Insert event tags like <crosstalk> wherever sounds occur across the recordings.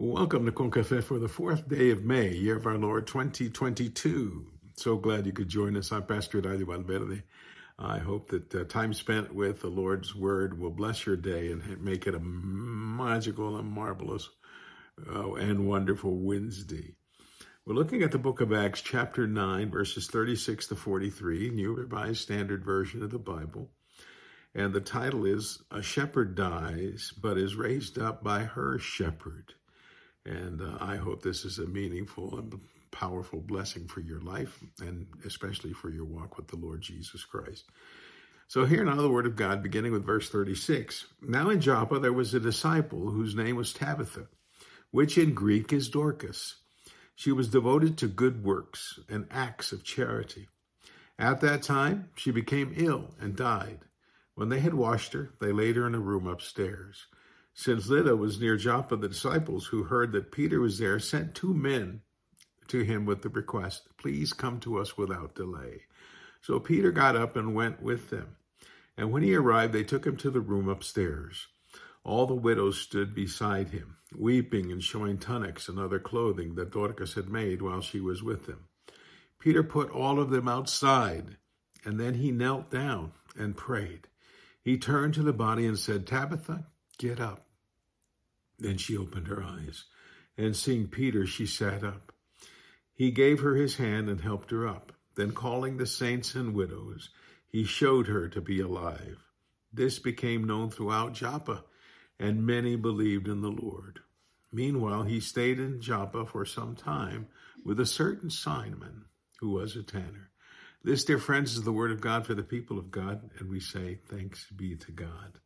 Welcome to Concafe for the fourth day of May, year of our Lord 2022. So glad you could join us. I'm Pastor Eladio Valverde. I hope that uh, time spent with the Lord's Word will bless your day and make it a magical and marvelous uh, and wonderful Wednesday. We're looking at the book of Acts, chapter 9, verses 36 to 43, New Revised Standard Version of the Bible. And the title is A Shepherd Dies, but is raised up by her shepherd. And uh, I hope this is a meaningful and powerful blessing for your life and especially for your walk with the Lord Jesus Christ. So, here now the word of God, beginning with verse 36. Now in Joppa there was a disciple whose name was Tabitha, which in Greek is Dorcas. She was devoted to good works and acts of charity. At that time, she became ill and died. When they had washed her, they laid her in a room upstairs. Since Lydda was near Joppa, the disciples who heard that Peter was there sent two men to him with the request, Please come to us without delay. So Peter got up and went with them. And when he arrived, they took him to the room upstairs. All the widows stood beside him, weeping and showing tunics and other clothing that Dorcas had made while she was with them. Peter put all of them outside, and then he knelt down and prayed. He turned to the body and said, Tabitha, get up. Then she opened her eyes, and seeing Peter, she sat up. He gave her his hand and helped her up. Then, calling the saints and widows, he showed her to be alive. This became known throughout Joppa, and many believed in the Lord. Meanwhile, he stayed in Joppa for some time with a certain Simon, who was a tanner. This, dear friends, is the word of God for the people of God, and we say, Thanks be to God.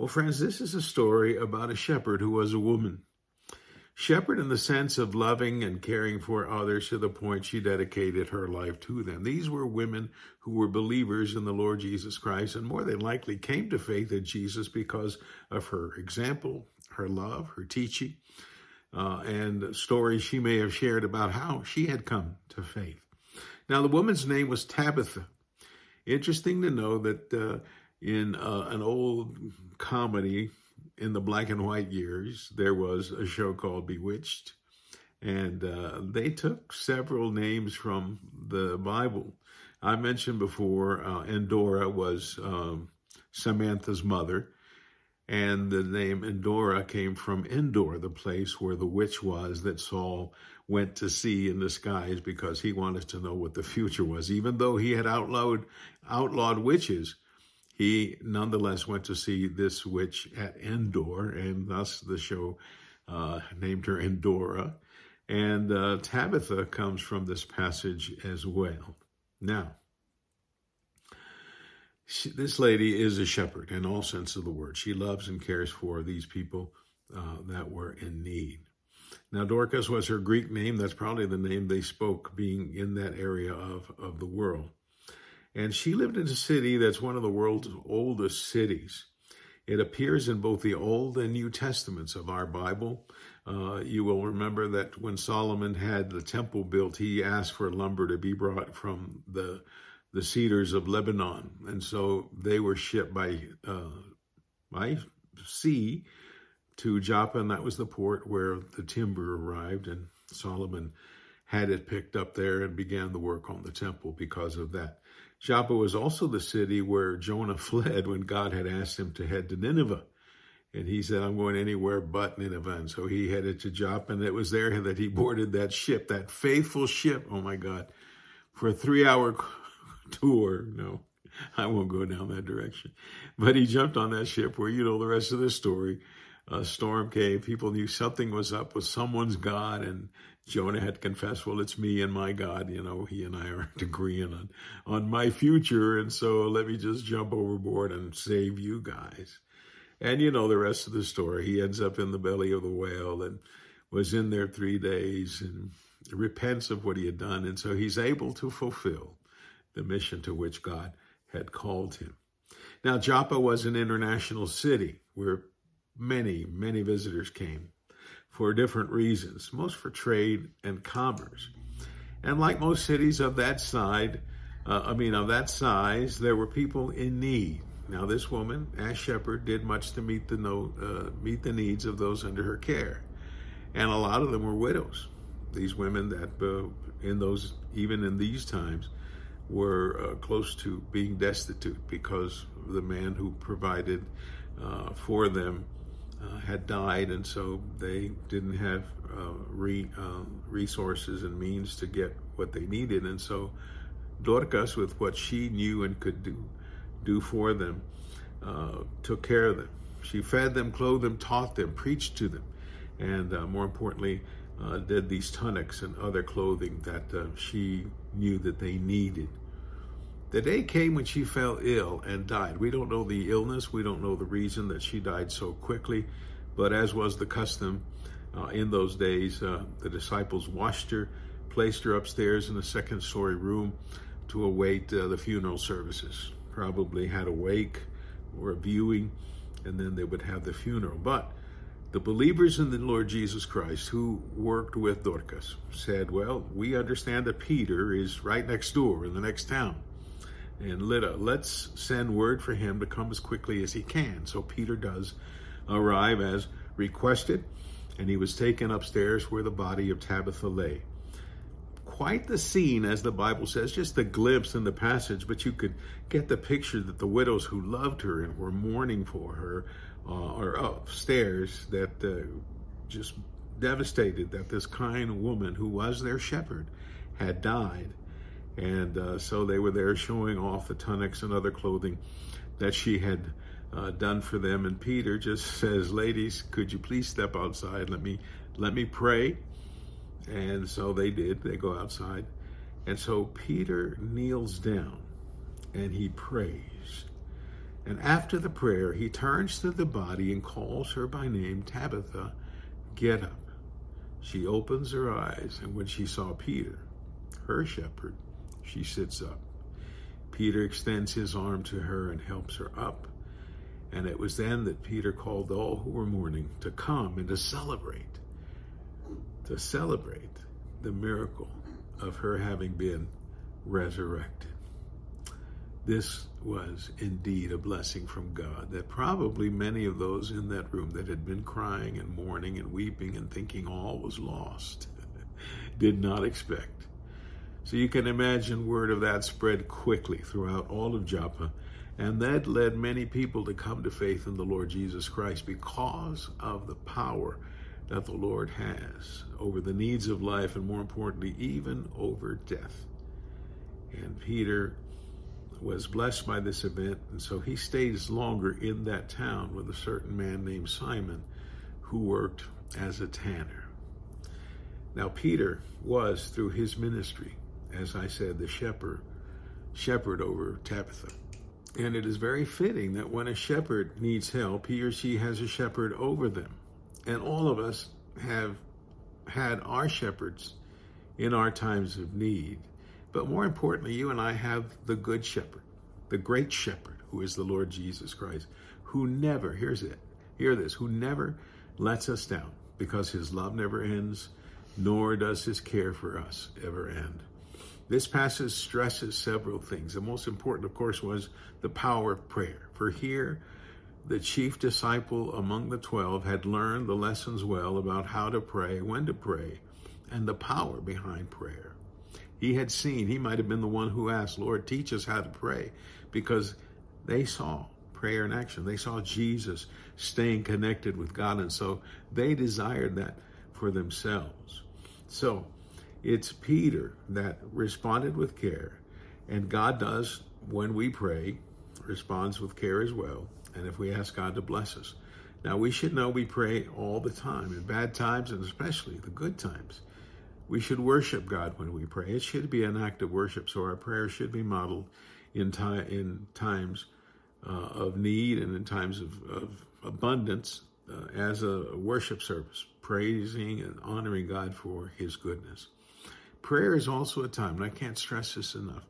Well, friends, this is a story about a shepherd who was a woman. Shepherd in the sense of loving and caring for others to the point she dedicated her life to them. These were women who were believers in the Lord Jesus Christ and more than likely came to faith in Jesus because of her example, her love, her teaching, uh, and stories she may have shared about how she had come to faith. Now, the woman's name was Tabitha. Interesting to know that uh, in uh, an old comedy in the black and white years, there was a show called Bewitched, and uh, they took several names from the Bible. I mentioned before, uh, Endora was um, Samantha's mother, and the name Endora came from Endor, the place where the witch was that Saul went to see in disguise because he wanted to know what the future was. Even though he had outlawed outlawed witches, he nonetheless went to see this witch at Endor, and thus the show uh, named her Endora. And uh, Tabitha comes from this passage as well. Now, she, this lady is a shepherd in all sense of the word. She loves and cares for these people uh, that were in need. Now, Dorcas was her Greek name. That's probably the name they spoke, being in that area of, of the world. And she lived in a city that's one of the world's oldest cities. It appears in both the Old and New Testaments of our Bible. Uh, you will remember that when Solomon had the temple built, he asked for lumber to be brought from the the cedars of Lebanon, and so they were shipped by uh, by sea to Joppa, and that was the port where the timber arrived. And Solomon had it picked up there and began the work on the temple because of that. Joppa was also the city where Jonah <laughs> fled when God had asked him to head to Nineveh. And he said, I'm going anywhere but Nineveh. And so he headed to Joppa, and it was there that he boarded that ship, that faithful ship. Oh my God, for a three hour <laughs> tour. No, I won't go down that direction. But he jumped on that ship where you know the rest of the story. A storm came. People knew something was up with someone's God, and Jonah had confessed, well, it's me and my God. You know, he and I aren't <laughs> agreeing on, on my future. And so let me just jump overboard and save you guys. And you know the rest of the story. He ends up in the belly of the whale and was in there three days and repents of what he had done. And so he's able to fulfill the mission to which God had called him. Now, Joppa was an international city where many, many visitors came for different reasons, most for trade and commerce. And like most cities of that side, uh, I mean, of that size, there were people in need. Now, this woman, as shepherd, did much to meet the no, uh, meet the needs of those under her care. and a lot of them were widows. These women that, uh, in those, even in these times, were uh, close to being destitute because the man who provided uh, for them had died, and so they didn't have uh, re, um, resources and means to get what they needed. And so Dorcas, with what she knew and could do, do for them, uh, took care of them. She fed them, clothed them, taught them, preached to them, and uh, more importantly, uh, did these tunics and other clothing that uh, she knew that they needed. The day came when she fell ill and died. We don't know the illness, we don't know the reason that she died so quickly, but as was the custom uh, in those days, uh, the disciples washed her, placed her upstairs in a second story room to await uh, the funeral services. Probably had a wake or a viewing, and then they would have the funeral. But the believers in the Lord Jesus Christ who worked with Dorcas said, Well, we understand that Peter is right next door in the next town and Lydda, let's send word for him to come as quickly as he can. So Peter does arrive as requested, and he was taken upstairs where the body of Tabitha lay. Quite the scene, as the Bible says, just a glimpse in the passage, but you could get the picture that the widows who loved her and were mourning for her uh, are upstairs, that uh, just devastated that this kind woman who was their shepherd had died and uh, so they were there showing off the tunics and other clothing that she had uh, done for them. And Peter just <laughs> says, "Ladies, could you please step outside? Let me let me pray." And so they did. They go outside, and so Peter kneels down and he prays. And after the prayer, he turns to the body and calls her by name, Tabitha, get up. She opens her eyes, and when she saw Peter, her shepherd, she sits up. Peter extends his arm to her and helps her up. And it was then that Peter called all who were mourning to come and to celebrate, to celebrate the miracle of her having been resurrected. This was indeed a blessing from God that probably many of those in that room that had been crying and mourning and weeping and thinking all was lost <laughs> did not expect. So you can imagine word of that spread quickly throughout all of Joppa. And that led many people to come to faith in the Lord Jesus Christ because of the power that the Lord has over the needs of life and more importantly, even over death. And Peter was blessed by this event, and so he stays longer in that town with a certain man named Simon who worked as a tanner. Now, Peter was, through his ministry, as I said, the shepherd, shepherd over Tabitha. And it is very fitting that when a shepherd needs help, he or she has a shepherd over them. And all of us have had our shepherds in our times of need. But more importantly, you and I have the good shepherd, the great shepherd, who is the Lord Jesus Christ, who never, here's it, hear this, who never lets us down because his love never ends, nor does his care for us ever end. This passage stresses several things. The most important, of course, was the power of prayer. For here, the chief disciple among the twelve had learned the lessons well about how to pray, when to pray, and the power behind prayer. He had seen, he might have been the one who asked, Lord, teach us how to pray, because they saw prayer in action. They saw Jesus staying connected with God, and so they desired that for themselves. So, it's Peter that responded with care. And God does, when we pray, responds with care as well. And if we ask God to bless us. Now, we should know we pray all the time, in bad times and especially the good times. We should worship God when we pray. It should be an act of worship, so our prayers should be modeled in, time, in times uh, of need and in times of, of abundance uh, as a worship service, praising and honoring God for his goodness. Prayer is also a time, and I can't stress this enough.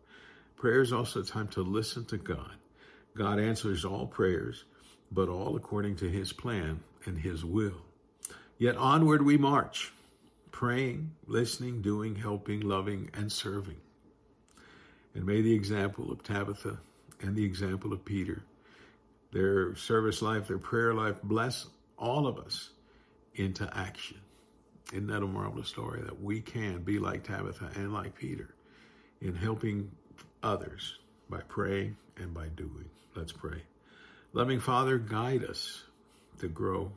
Prayer is also a time to listen to God. God answers all prayers, but all according to his plan and his will. Yet onward we march, praying, listening, doing, helping, loving, and serving. And may the example of Tabitha and the example of Peter, their service life, their prayer life, bless all of us into action. Isn't that a marvelous story that we can be like Tabitha and like Peter in helping others by praying and by doing? Let's pray. Loving Father, guide us to grow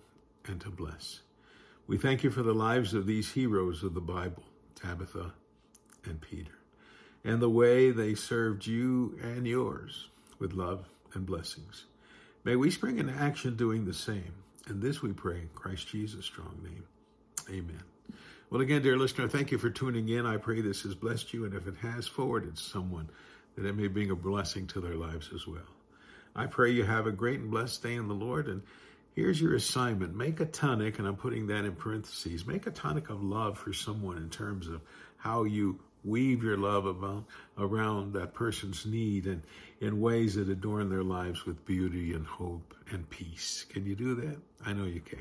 and to bless. We thank you for the lives of these heroes of the Bible, Tabitha and Peter, and the way they served you and yours with love and blessings. May we spring into action doing the same. And this we pray in Christ Jesus' strong name. Amen. Well, again, dear listener, thank you for tuning in. I pray this has blessed you, and if it has, forwarded someone that it may bring a blessing to their lives as well. I pray you have a great and blessed day in the Lord. And here's your assignment make a tonic, and I'm putting that in parentheses make a tonic of love for someone in terms of how you weave your love about, around that person's need and in ways that adorn their lives with beauty and hope and peace. Can you do that? I know you can.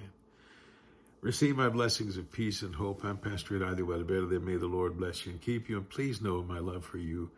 Receive my blessings of peace and hope. I'm Pastor Eladio Valverde. May the Lord bless you and keep you. And please know my love for you